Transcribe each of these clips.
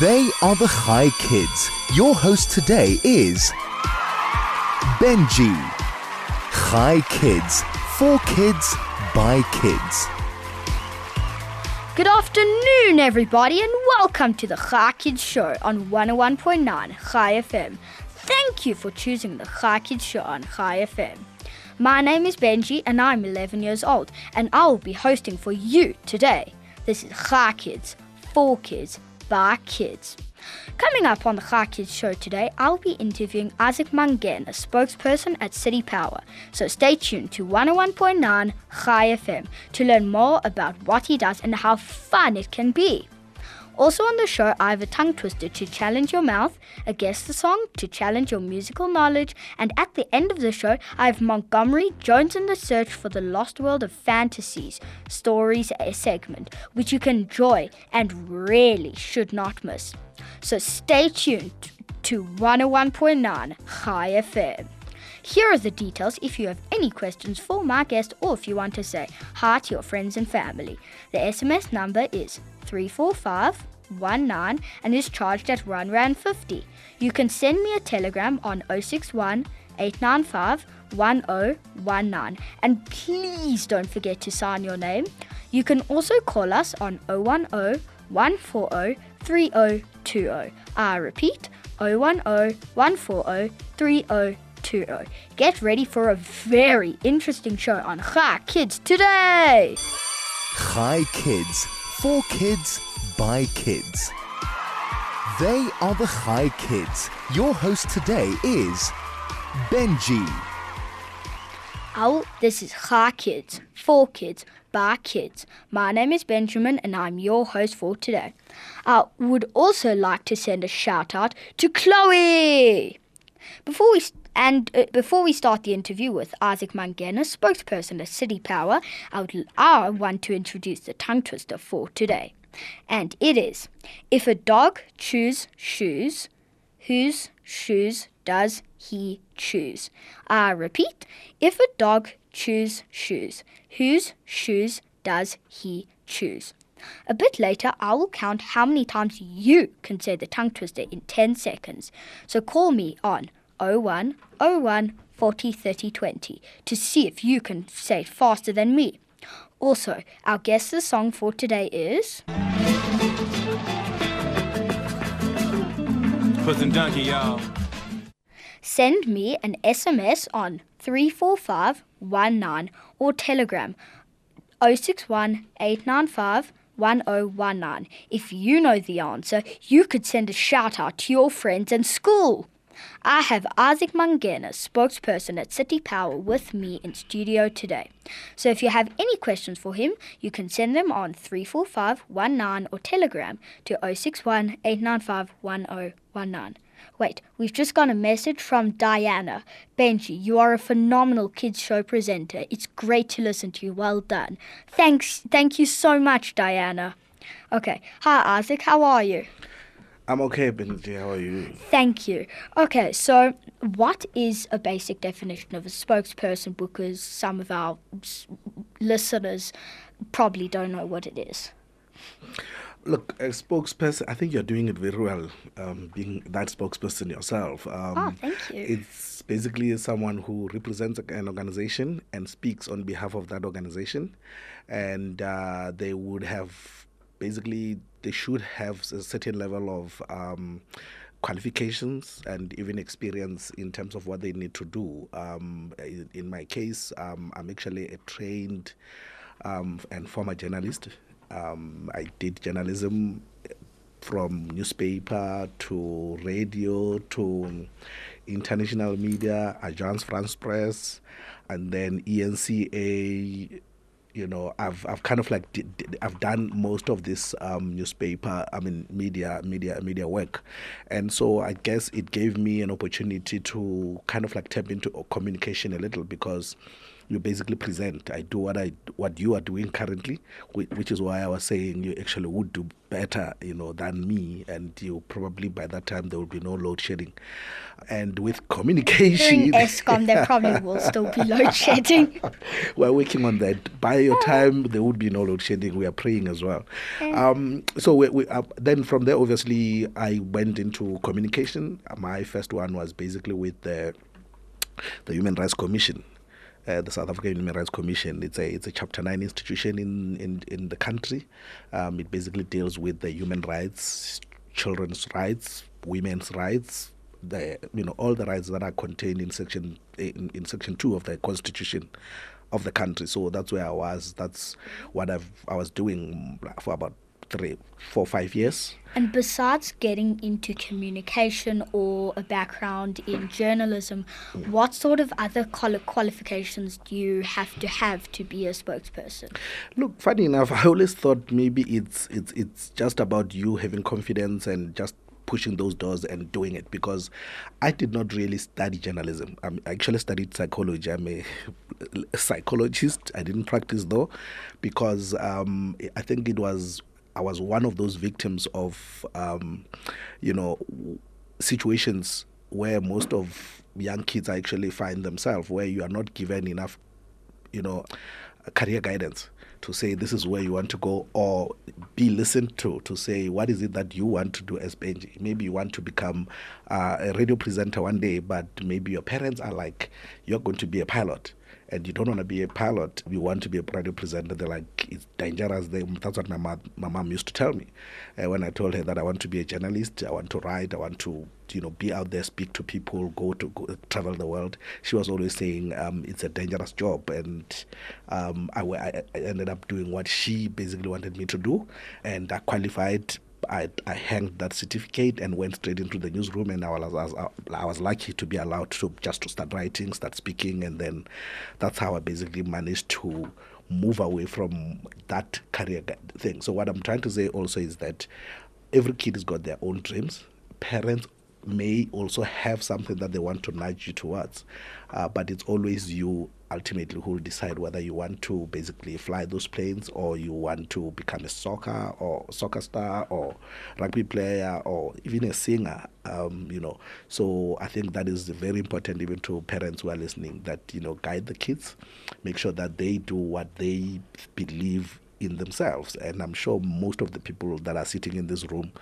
They are the Chai Kids. Your host today is Benji. Chai Kids. For kids, by kids. Good afternoon, everybody, and welcome to the Chai Kids Show on 101.9 Chai FM. Thank you for choosing the Chai Kids Show on Chai FM. My name is Benji, and I'm 11 years old, and I will be hosting for you today. This is Chai Kids, for kids, by kids. Coming up on the Chai Kids show today, I'll be interviewing Isaac Mangena, a spokesperson at City Power. So stay tuned to 101.9 Chai FM to learn more about what he does and how fun it can be. Also on the show, I have a tongue twister to challenge your mouth, a guess the song to challenge your musical knowledge, and at the end of the show, I have Montgomery Jones in the Search for the Lost World of Fantasies Stories segment, which you can enjoy and really should not miss. So stay tuned to 101.9 Chai FM. Here are the details if you have any questions for my guest or if you want to say hi to your friends and family. The SMS number is 34519 and is charged at 1 Rand 50. You can send me a telegram on 061 895 1019 and please don't forget to sign your name. You can also call us on 010 140 3020. I repeat 010 140 3020. Get ready for a very interesting show on Chai Kids today. Chai Kids. For kids, by kids. They are the Chai Kids. Your host today is Benji. Oh, this is Chai Kids, for kids, by kids. My name is Benjamin and I'm your host for today. I would also like to send a shout out to Chloe. Before we and uh, before we start the interview with Isaac Mangena, spokesperson at City Power, I, would, I want to introduce the tongue twister for today. And it is if a dog chews shoes, whose shoes does he choose? I repeat, if a dog chews shoes, whose shoes does he choose? A bit later, I will count how many times you can say the tongue twister in 10 seconds. So call me on 01 01 40 30 20 to see if you can say it faster than me. Also, our guest the song for today is. Puss and Donkey, y'all. Send me an SMS on 34519 or Telegram 061 895 1019. If you know the answer, you could send a shout out to your friends and school. I have Isaac Mangena, spokesperson at City Power, with me in studio today. So if you have any questions for him, you can send them on 34519 or Telegram to 061 1019. Wait, we've just got a message from Diana. Benji, you are a phenomenal kids show presenter. It's great to listen to you. Well done. Thanks. Thank you so much, Diana. Okay. Hi, Isaac. How are you? I'm okay, Benji. How are you? Thank you. Okay, so what is a basic definition of a spokesperson? Because some of our listeners probably don't know what it is. Look, a spokesperson, I think you're doing it very well, um, being that spokesperson yourself. Um, Oh, thank you. It's basically someone who represents an organization and speaks on behalf of that organization. And uh, they would have basically, they should have a certain level of um, qualifications and even experience in terms of what they need to do. Um, in, in my case, um, I'm actually a trained um, and former journalist. Um, I did journalism from newspaper to radio to international media, Agence France Presse, and then ENCA. You know, I've I've kind of like did, did- I've done most of this um, newspaper, I mean media media media work, and so I guess it gave me an opportunity to kind of like tap into communication a little because you basically present. I do what I what you are doing currently, which is why I was saying you actually would do better, you know, than me, and you probably by that time there will be no load shedding. And with communication, During Eskom, there probably will still be load shedding. We're working on that. By your time, there would be no load shedding. We are praying as well. Um, so we, we, uh, then from there, obviously, I went into communication. My first one was basically with the the Human Rights Commission. Uh, the South African Human Rights Commission. It's a it's a Chapter Nine institution in in, in the country. Um, it basically deals with the human rights, children's rights, women's rights, the you know all the rights that are contained in section in, in section two of the Constitution of the country. So that's where I was. That's what I've I was doing for about three, four, five years. And besides getting into communication or a background in journalism, what sort of other qualifications do you have to have to be a spokesperson? Look, funny enough, I always thought maybe it's it's it's just about you having confidence and just pushing those doors and doing it because I did not really study journalism. I'm, I actually studied psychology. I'm a, a psychologist. I didn't practice though because um, I think it was I was one of those victims of, um, you know, situations where most of young kids actually find themselves, where you are not given enough, you know, career guidance to say this is where you want to go or be listened to to say what is it that you want to do as Benji. Maybe you want to become uh, a radio presenter one day, but maybe your parents are like, you're going to be a pilot and you don't want to be a pilot, you want to be a radio presenter, they're like, it's dangerous. They, that's what my mom, my mom used to tell me. When I told her that I want to be a journalist, I want to write, I want to, you know, be out there, speak to people, go to go, travel the world. She was always saying um, it's a dangerous job, and um, I, I ended up doing what she basically wanted me to do, and I qualified I, I hanged that certificate and went straight into the newsroom and I was, I was lucky to be allowed to just to start writing, start speaking and then that's how I basically managed to move away from that career thing. So what I'm trying to say also is that every kid has got their own dreams. Parents may also have something that they want to nudge you towards, uh, but it's always you ultimately who will decide whether you want to basically fly those planes or you want to become a soccer or soccer star or rugby player or even a singer um, you know. So i think that is very important even to parents who are listening that you know guide the kids make sure that they do what they believe in themselves. And I'm sure most of the people that are sitting in this room,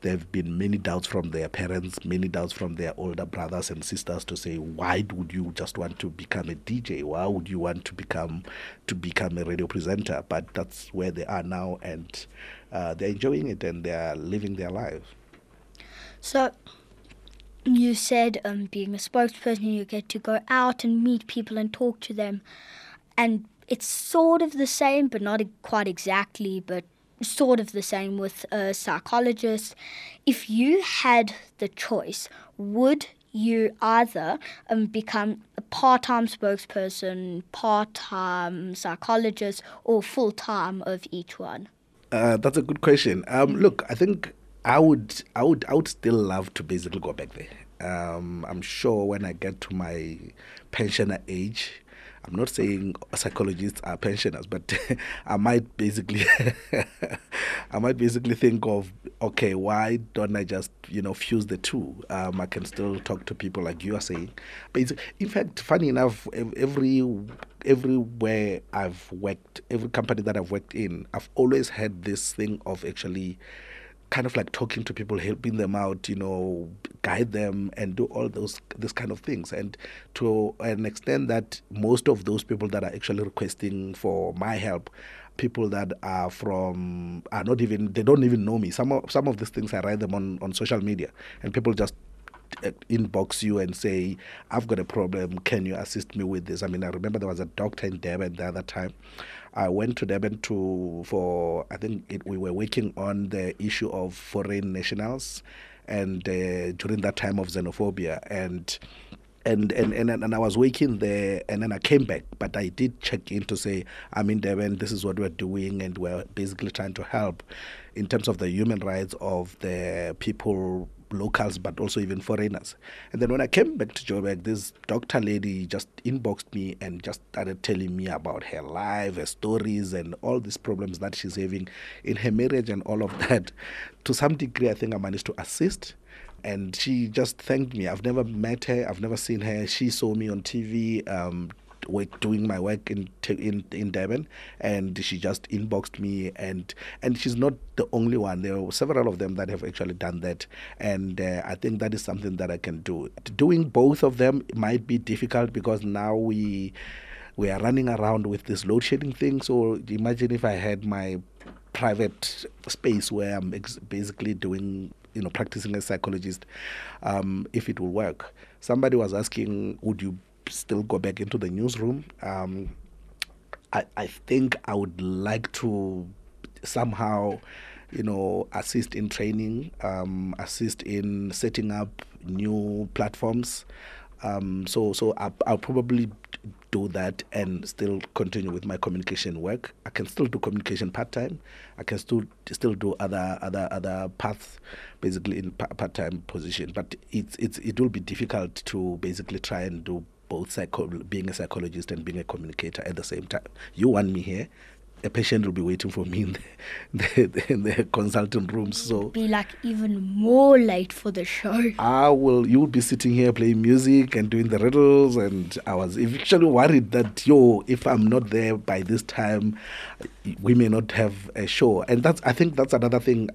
there have been many doubts from their parents, many doubts from their older brothers and sisters to say, why would you just want to become a DJ? Why would you want to become to become a radio presenter? But that's where they are now, and uh, they're enjoying it and they're living their lives. So. You said um, being a spokesperson, you get to go out and meet people and talk to them. And it's sort of the same, but not quite exactly, but sort of the same with a psychologist. If you had the choice, would you either um, become a part time spokesperson, part time psychologist, or full time of each one? Uh, that's a good question. Um, look, I think I would, I would, I would still love to basically go back there. Um, I'm sure when I get to my pensioner age, I'm not saying psychologists are pensioners, but I might basically I might basically think of okay, why don't I just you know fuse the two? Um, I can still talk to people like you are saying. But in fact, funny enough, every everywhere I've worked, every company that I've worked in, I've always had this thing of actually kind of like talking to people, helping them out, you know, guide them and do all those this kind of things. And to an extent that most of those people that are actually requesting for my help people that are from are not even they don't even know me. Some of some of these things I write them on, on social media and people just inbox you and say, I've got a problem, can you assist me with this? I mean I remember there was a doctor in Durban the other time I went to Durban to for I think it, we were working on the issue of foreign nationals, and uh, during that time of xenophobia and. And, and and and I was working there, and then I came back. But I did check in to say, I'm in Durban. This is what we're doing, and we're basically trying to help in terms of the human rights of the people locals, but also even foreigners. And then when I came back to Joburg, this doctor lady just inboxed me and just started telling me about her life, her stories, and all these problems that she's having in her marriage and all of that. To some degree, I think I managed to assist and she just thanked me. I've never met her. I've never seen her. She saw me on TV. Um, work, doing my work in in in Durban, and she just inboxed me, and and she's not the only one. There are several of them that have actually done that, and uh, I think that is something that I can do. Doing both of them might be difficult because now we we are running around with this load shedding thing. So imagine if I had my private space where I'm ex- basically doing you know practicing as a psychologist um, if it will work somebody was asking would you still go back into the newsroom. Um, I, I think I would like to somehow, you know, assist in training, um, assist in setting up new platforms. Um, so so I, I'll probably do that and still continue with my communication work. I can still do communication part time. I can still still do other other other paths, basically in part time position. But it's it's it will be difficult to basically try and do both psycho- being a psychologist and being a communicator at the same time. You want me here, a patient will be waiting for me in the, the, in the consultant room. So be like even more late for the show. I will. You will be sitting here playing music and doing the riddles, and I was actually worried that yo, if I'm not there by this time, we may not have a show. And that's I think that's another thing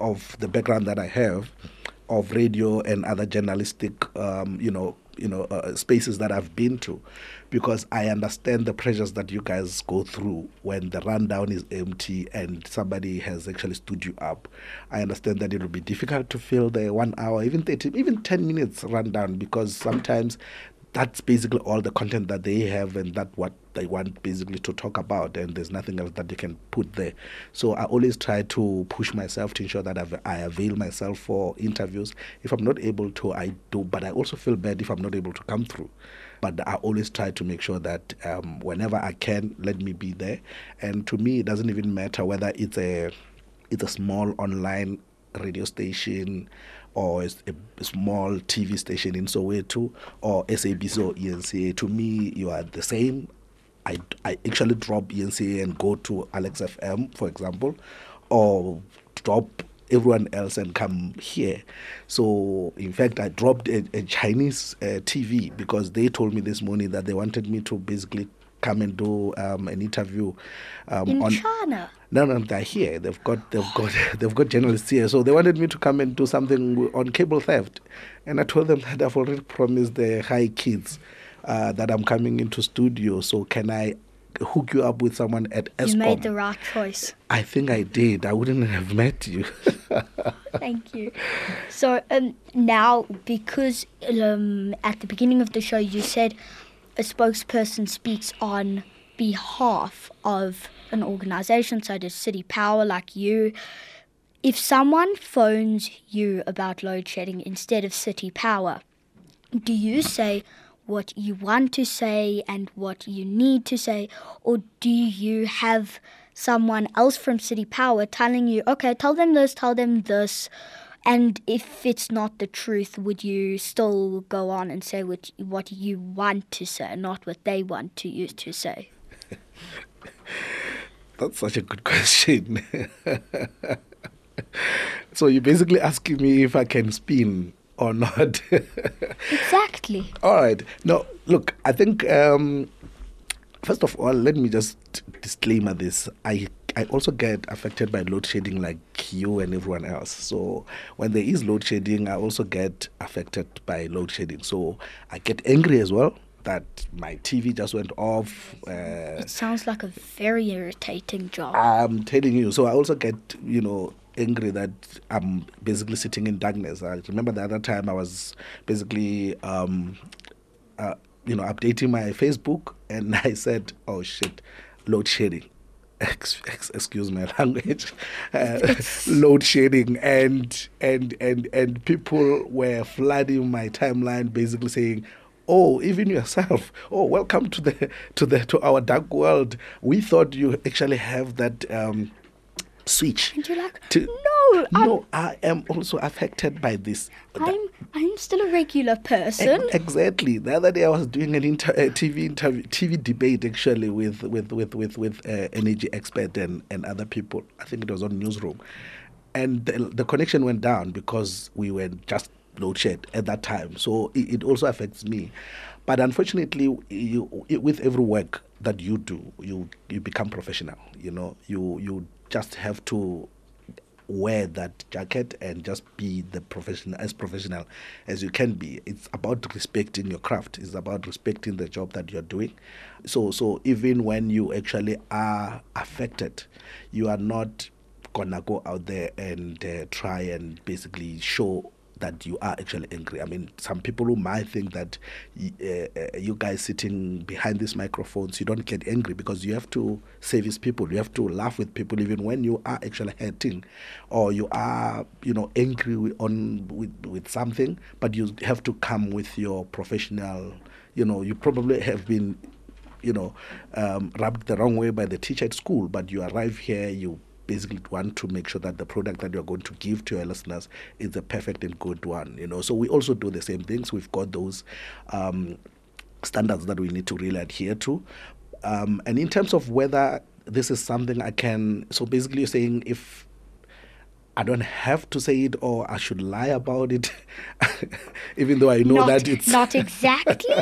of the background that I have of radio and other journalistic, um, you know, you know uh, spaces that I've been to because I understand the pressures that you guys go through when the rundown is empty and somebody has actually stood you up. I understand that it will be difficult to fill the one hour, even 30, even 10 minutes rundown because sometimes that's basically all the content that they have and that what they want basically to talk about and there's nothing else that they can put there. So i always try to push myself to ensure that I've, i avail myself for interviews. If i'm not able to i do but i also feel bad if i'm not able to come through. But I always try to make sure that um, whenever I can, let me be there. And to me, it doesn't even matter whether it's a it's a small online radio station or a, a small TV station in Soweto or SABC or ENCA. To me, you are the same. I, I actually drop ENCA and go to Alex FM, for example, or drop everyone else and come here. So, in fact, I dropped a, a Chinese uh, TV because they told me this morning that they wanted me to basically come and do um, an interview um, in on China. No, no, they're here. They've got, they've got, they've got journalists here. So they wanted me to come and do something on cable theft, and I told them that I've already promised the Chai kids uh, that I'm coming into studio. So can I hook you up with someone at Eskom? You made the right choice. I think I did. I wouldn't have met you. Thank you. So um, now, because um, at the beginning of the show you said a spokesperson speaks on behalf of an organization such as City Power, like you, if someone phones you about load shedding instead of City Power, do you say what you want to say and what you need to say, or do you have someone else from City Power telling you, okay, tell them this, tell them this? And if it's not the truth, would you still go on and say what what you want to say, not what they want to you to say? That's such a good question. so you're basically asking me if I can spin or not. exactly. All right. No, look, I think um, first of all, let me just disclaimer this. I I also get affected by load shedding like you and everyone else. So when there is load shedding, I also get affected by load shedding. So I get angry as well that my TV just went off. Uh, it sounds like a very irritating job. I'm telling you. So I also get, you know, angry that I'm basically sitting in darkness. I remember the other time I was basically, um, uh, you know, updating my Facebook and I said, oh shit, load shedding excuse my language, uh, load shedding, and and and and people were flooding my timeline, basically saying, "Oh, even yourself. Oh, welcome to the to the to our dark world. We thought you actually have that." Um, switch. And you're like, to, no, I'm, no, I am also affected by this. I'm, I'm still a regular person. Ex- Exactly. The other day I was doing an inter- a TV interview, TV debate actually with with with with with uh, energy expert and and other people. I think it was on newsroom, and the, the connection went down because we were just load shed at that time. So it, it also affects me. But unfortunately, you with every work that you do, you you become professional. You know, you you just have to wear that jacket and just be the professional as professional as you can be. It's about respecting your craft. It's about respecting the job that you're doing. So so even when you actually are affected you are not gonna go out there and uh, try and basically show that you are actually angry. I mean, some people who might think that uh, uh, you guys sitting behind these microphones, you don't get angry because you have to service people. You have to laugh with people even when you are actually hurting, or you are, you know, angry with, on with with something. But you have to come with your professional. You know, you probably have been you know, um, rubbed the wrong way by the teacher at school, but you arrive here, you basically want to make sure that the product that you're going to give to your listeners is the perfect and good one, you know. So we also do the same things. We've got those um, standards that we need to really adhere to. Um, and in terms of whether this is something I can, so basically you're saying if I don't have to say it or I should lie about it, even though I know not, that it's not exactly,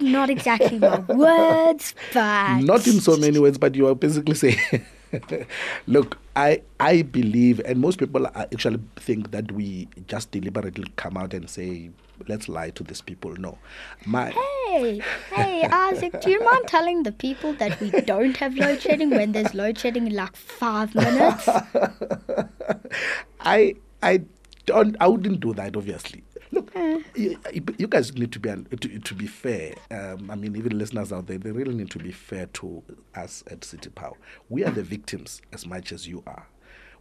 not exactly my words, but not in so many words, but you are basically saying, look, I I believe, and most people actually think that we just deliberately come out and say, let's lie to these people. No, my Hey, hey, Isaac, do you mind telling the people that we don't have load shedding when there's load shedding in like five minutes? I I don't I wouldn't do that obviously. Look, you, you guys need to be to, to be fair. Um, I mean, even listeners out there, they really need to be fair to us at City Power. We are the victims as much as you are.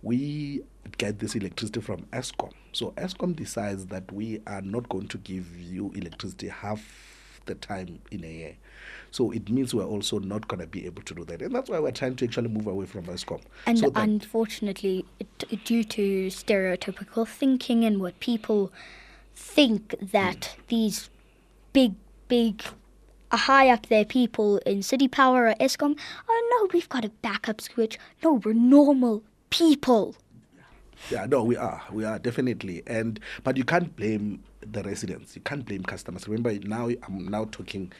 We get this electricity from Eskom. So Eskom decides that we are not going to give you electricity half the time in a year. So it means we're also not going to be able to do that. And that's why we're trying to actually move away from Eskom. And so unfortunately, it, due to stereotypical thinking and what people think that these big, big, uh, high up there people in City Power or Eskom, oh no, we've got a backup switch. No, we're normal people. Yeah, no, we are. We are definitely. And but you can't blame the residents. You can't blame customers. Remember now I'm now talking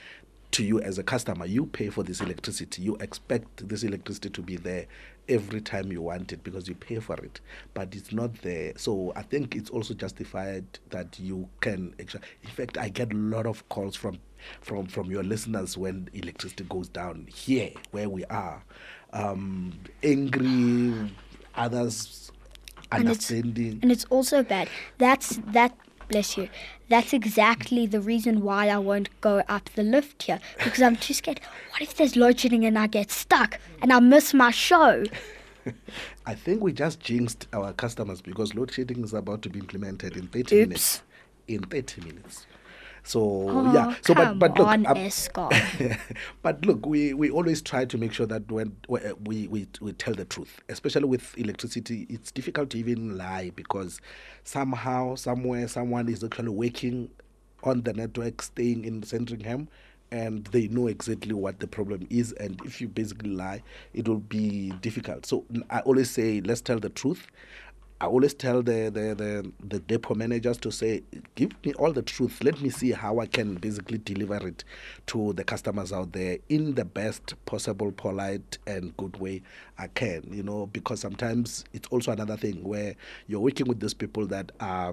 to you as a customer. You pay for this electricity. You expect this electricity to be there every time you want it because you pay for it. But it's not there. So I think it's also justified that you can actually in fact I get a lot of calls from from from your listeners when electricity goes down here where we are. Um angry others And it's- understanding. And it's also bad. That's that. Bless you. That's exactly the reason why I won't go up the lift here because I'm too scared. What if there's load shedding and I get stuck and I miss my show? I think we just jinxed our customers because load shedding is about to be implemented in 30 Oops. minutes. In 30 minutes. So Oh, yeah, so but but look, on, um, but look, we, we always try to make sure that when we, we, we, we tell the truth, especially with electricity, it's difficult to even lie because somehow, somewhere, someone is actually working on the network, staying in Sandringham, and they know exactly what the problem is. And if you basically lie, it will be difficult. So I always say, let's tell the truth. I always tell the, the, the, the depot managers to say, give me all the truth. Let me see how I can basically deliver it to the customers out there in the best possible, polite, and good way I can. You know, because sometimes it's also another thing where you're working with these people that are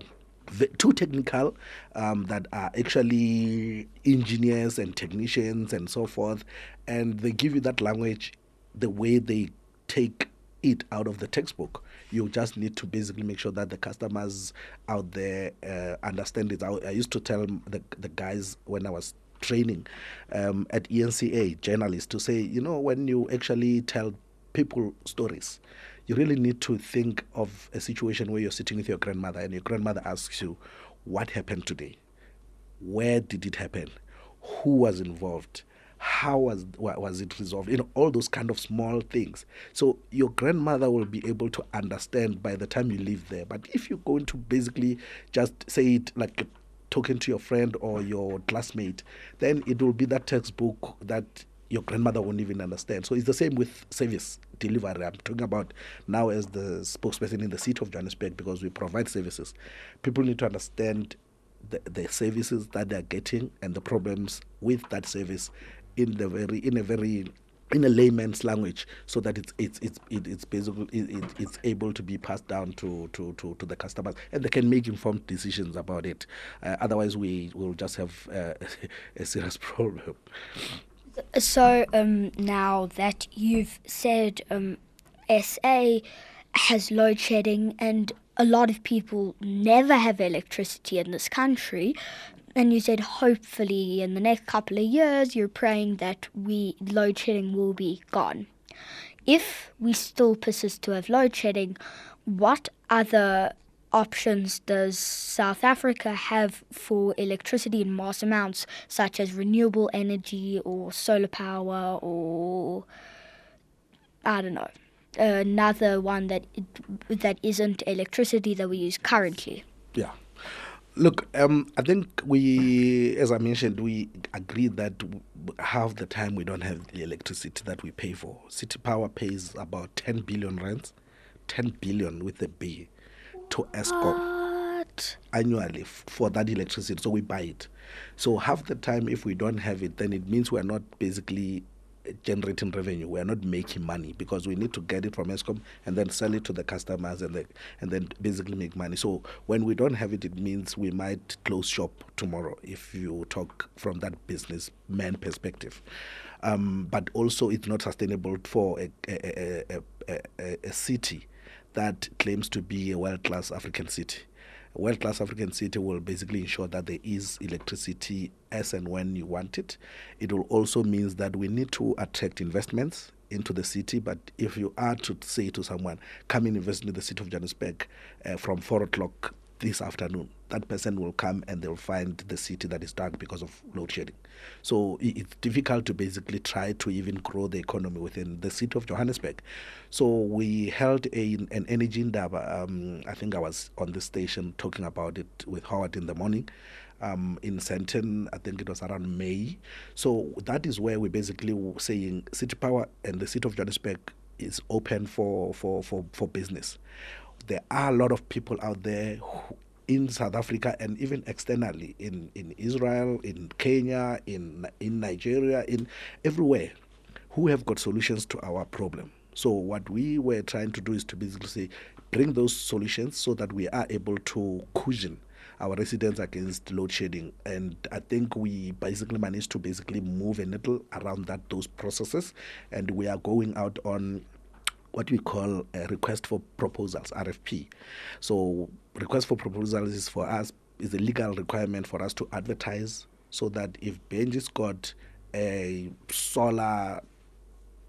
too technical, um, that are actually engineers and technicians and so forth, and they give you that language the way they take it out of the textbook. You just need to basically make sure that the customers out there uh, understand it. I, I used to tell the, the guys when I was training um, at ENCA, journalists, to say, you know, when you actually tell people stories, you really need to think of a situation where you're sitting with your grandmother and your grandmother asks you, what happened today? Where did it happen? Who was involved? How was was it resolved? You know all those kind of small things. So your grandmother will be able to understand by the time you live there. But if you're going to basically just say it like talking to your friend or your classmate then it will be that textbook that your grandmother won't even understand. So it's the same with service delivery. I'm talking about now as the spokesperson in the city of johannesburg because we provide services. People need to understand the, the services that they're getting and the problems with that service in the very in a very in a layman's language so that it's it's it's it's basically it, it's able to be passed down to, to, to, to the customers and they can make informed decisions about it. Uh, otherwise we will just have uh, a serious problem. So um, now that you've said um, SA has load shedding and a lot of people never have electricity in this country and you said hopefully in the next couple of years you're praying that we load shedding will be gone. If we still persist to have load shedding, what other options does South Africa have for electricity in mass amounts, such as renewable energy or solar power or I don't know, another one that that isn't electricity that we use currently? Yeah. Look, um, I think we, as I mentioned, we agreed that half the time we don't have the electricity that we pay for. City Power pays about 10 billion rands, 10 billion with a B, to What? annually f- for that electricity. So we buy it. So half the time, if we don't have it, then it means we are not basically generating revenue. We are not making money because we need to get it from Eskom and then sell it to the customers and then and then basically make money. So when we don't have it, it means we might close shop tomorrow if you talk from that businessman perspective. Um, but also, it's not sustainable for a, a, a, a, city that claims to be a world-class African city. A world-class African city will basically ensure that there is electricity as and when you want it. It will also means that we need to attract investments into the city. But if you are to say to someone, "Come and invest in the city of Johannesburg uh, from four o'clock this afternoon," that person will come and they'll find the city that is dark because of load shedding. So it's difficult to basically try to even grow the economy within the city of Johannesburg. So we held a, an energy indaba. Um, I think I was on the station talking about it with Howard in the morning. Um, in Sandton, I think it was around May. So that is where we basically saying City Power and the city of Johannesburg is open for, for, for, for business. There are a lot of people out there who, in South Africa and even externally in, in Israel, in Kenya, in in Nigeria, in everywhere, who have got solutions to our problem. So what we were trying to do is to basically say, bring those solutions so that we are able to cushion our residents against load shedding. And I think we basically managed to basically move a little around that those processes, and we are going out on what we call a request for proposals RFP. So request for proposals is for us is a legal requirement for us to advertise so that if Benji's got a solar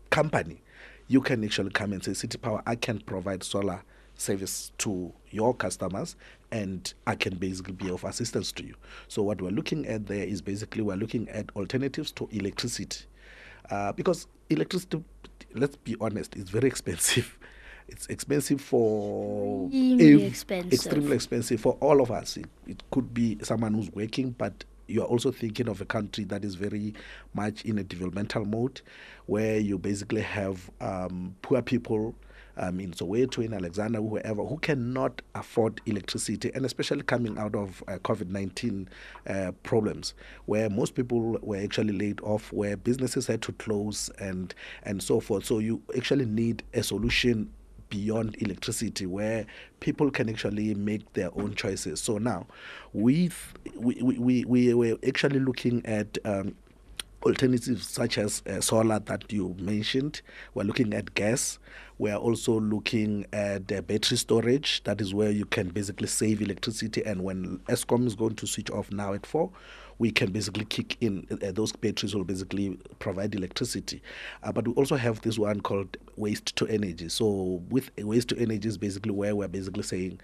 company, you can actually come and say City Power I can provide solar service to your customers and I can basically be of assistance to you. So what we're looking at there is basically we're looking at alternatives to electricity. Uh, because electricity let's be honest, it's very expensive. It's expensive for Extremely expensive. extremely expensive for all of us. It, it could be someone who's working, but you're also thinking of a country that is very much in a developmental mode, where you basically have um, poor people um, in Soweto, in Alexandra, whoever, who cannot afford electricity, and especially coming out of uh, COVID 19 uh, problems, where most people were actually laid off, where businesses had to close, and, and so forth. So you actually need a solution beyond electricity where people can actually make their own choices so now we we we, we were actually looking at um, alternatives such as uh, solar that you mentioned. We're looking at gas. We're also looking at uh, battery storage. That is where you can basically save electricity. And when Eskom is going to switch off now at 4, we can basically kick in. Uh, those batteries will basically provide electricity. Uh, but we also have this one called waste to energy. So with waste to energy is basically where we're basically saying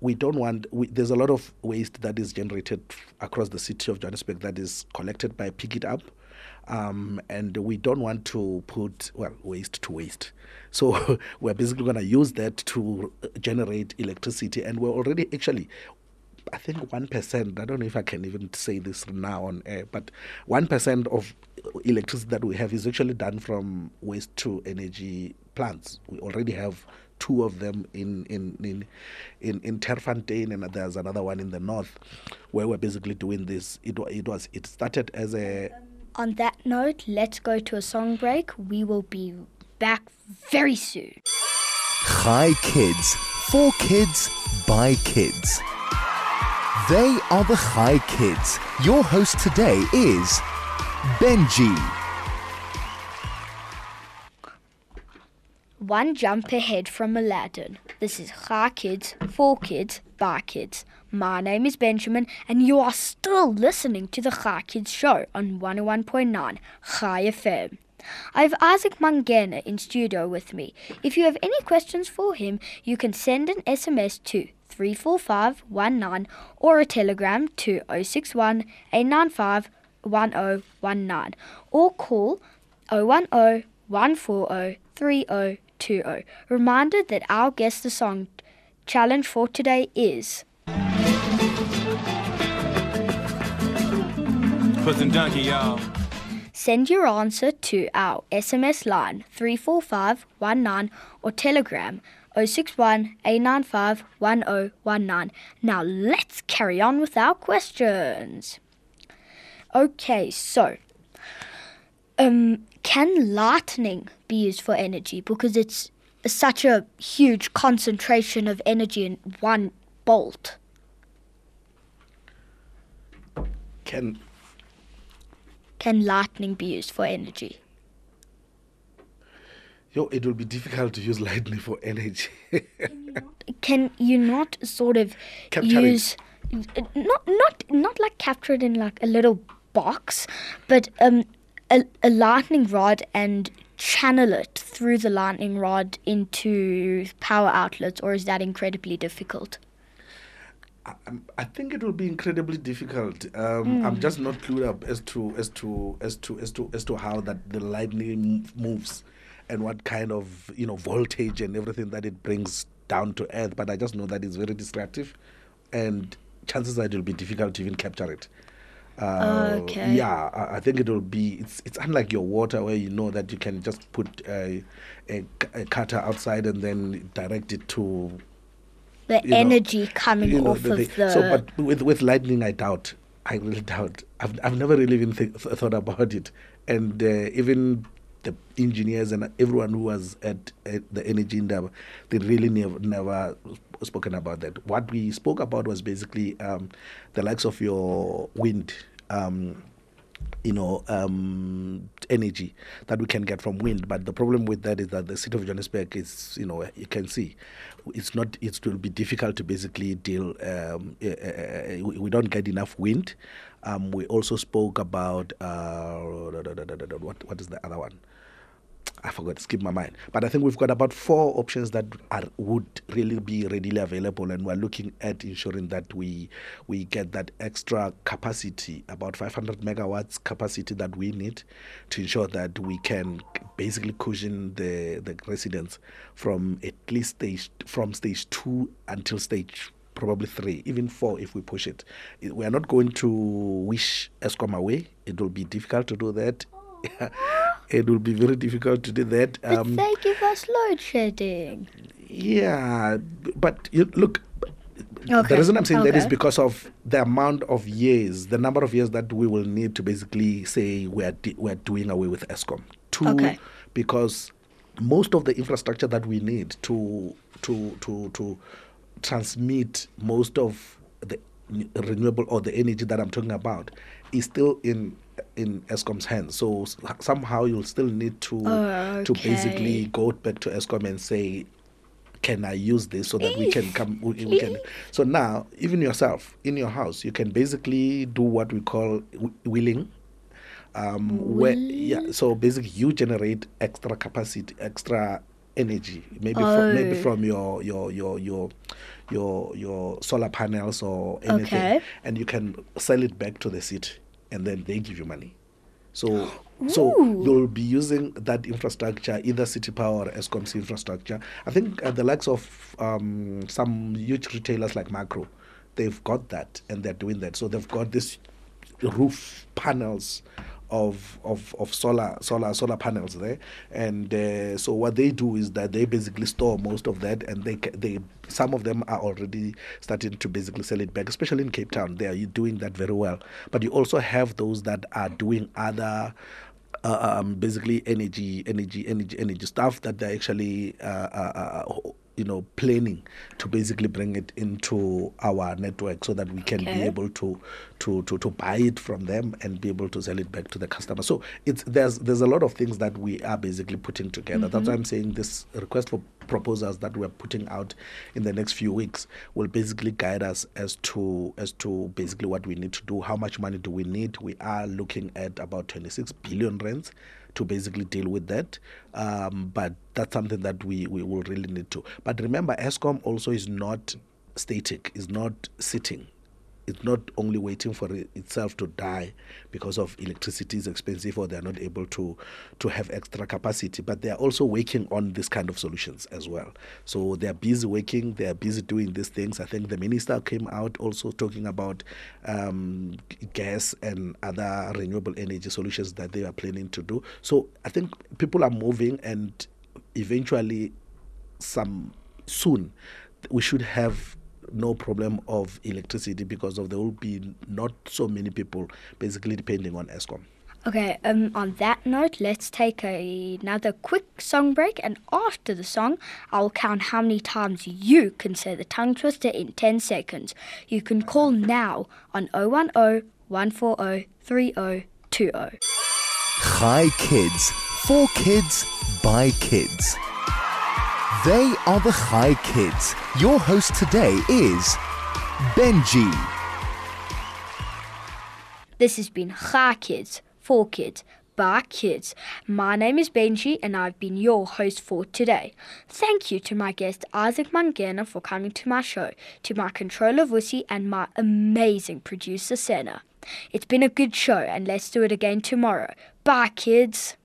we don't want we, there's a lot of waste that is generated across the city of Johannesburg that is collected by Pikitup Um, and we don't want to put well waste to waste. So we're basically going to use that to generate electricity, and we're already actually I think one percent. I don't know if I can even say this now on air, but one percent of electricity that we have is actually done from waste to energy plants. We already have two of them in in in in, in Terfontein, and there's another one in the north, where we're basically doing this. It it was it started as a. On that note, let's go to a song break. We will be back very soon. Chai Kids. For kids, by kids. They are the Chai Kids. Your host today is Benji. One jump ahead from Aladdin. This is Chai Kids, for kids, by kids. My name is Benjamin, and you are still listening to the Chai Kids show on 101.9 Chai FM. I have Isaac Mangena in studio with me. If you have any questions for him, you can send an SMS to 34519 or a telegram to 061 895 1019 or call 010 140 3020. Reminder that our Guess the Song challenge for today is Puss Donkey, y'all. Send your answer to our SMS line 34519 or telegram 061 895 1019. Now let's carry on with our questions. Okay, so um can lightning be used for energy because it's such a huge concentration of energy in one bolt? Can Can lightning be used for energy? yo, it will be difficult to use lightning for energy. can you not sort of Capture it. use not not not like capture it in like a little box, but um a, a lightning rod and channel it through the lightning rod into power outlets, or is that incredibly difficult? I think it will be incredibly difficult. Um, I'm just not clued up as to as to as to as to as to how that the lightning moves, and what kind of you know voltage and everything that it brings down to earth. But I just know that it's very destructive, and chances are it will be difficult to even capture it. Uh, Okay. Yeah, I, I think it will be. It's it's unlike your water where you know that you can just put a, a, a cutter outside and then direct it to The You know, energy coming you know, off the of the So, but with with lightning, I doubt. I really doubt. I've I've never really even th- th- thought about it, and uh, even the engineers and everyone who was at, at the energy indaba, they really never never spoken about that. What we spoke about was basically um, the likes of your wind. Um, you know, um, energy that we can get from wind. But the problem with that is that the city of Johannesburg is, you know, you can see, it's not. It will be difficult to basically deal. Um, uh, we we don't get enough wind. Um, we also spoke about uh, what what is the other one? I forgot, skip my mind. But I think we've got about four options that are would really be readily available, and we're looking at ensuring that we we get that extra capacity, about 500 megawatts capacity that we need to ensure that we can basically cushion the the residents from at least stage from stage two until stage probably three, even four if we push it. We are not going to wish Eskom away. It will be difficult to do that. it will be very difficult to do that. but Um, they give us load shedding. yeah, but you, look, Okay, the reason I'm saying that is because of the amount of years, the number of years that we will need to basically say we're di- we're doing away with Eskom. Two, Okay. because most of the infrastructure that we need to to to to transmit most of the renewable or the energy that I'm talking about is still in in Eskom's hands. So somehow you'll still need to Oh, to basically go back to Eskom and say, can I use this so that we can come we, we can so now even yourself in your house you can basically do what we call w- wheeling. Um where yeah so basically you generate extra capacity extra energy. Maybe from maybe Oh. from your your your your your your solar panels or anything. Okay. and you can sell it back to the city and then they give you money So so you'll be using that infrastructure, either City Power or Eskom's infrastructure. I think uh, the likes of um, some huge retailers like Makro, they've got that and they're doing that. So they've got this roof panels of of of solar solar solar panels there. And uh, so what they do is that they basically store most of that and they they some of them are already starting to basically sell it back especially in Cape Town. They are doing that very well. But you also have those that are doing other uh, um, basically energy energy energy energy stuff that they actually uh, uh, uh you know planning to basically bring it into our network so that we can okay. be able to to to to buy it from them and be able to sell it back to the customer. So it's there's there's a lot of things that we are basically putting together. Mm-hmm. that's why i'm saying this request for proposals that we're putting out in the next few weeks will basically guide us as to as to basically what we need to do. How much money do we need? We are looking at about 26 billion rands to basically deal with that. Um, but that's something that we, we will really need to. But remember, Eskom also is not static, is not sitting it's not only waiting for it itself to die because of electricity is expensive or they're not able to to have extra capacity but they're also working on this kind of solutions as well. So they're busy working they're busy doing these things. I think the minister came out also talking about um, gas and other renewable energy solutions that they are planning to do. So i think people are moving and eventually some soon we should have no problem of electricity because of there will be not so many people basically depending on Eskom. Okay, um, on that note, let's take a, another quick song break, and after the song, I'll count how many times you can say the tongue twister in 10 seconds. You can call now on 010 140 3020. Chai Kids. For kids, by kids. They are the Chai Kids. Your host today is Benji. This has been Chai Kids, for kids, by kids. My name is Benji and I've been your host for today. Thank you to my guest Isaac Mangena for coming to my show, to my controller Vusi and my amazing producer Senna. It's been a good show and let's do it again tomorrow. Bye kids.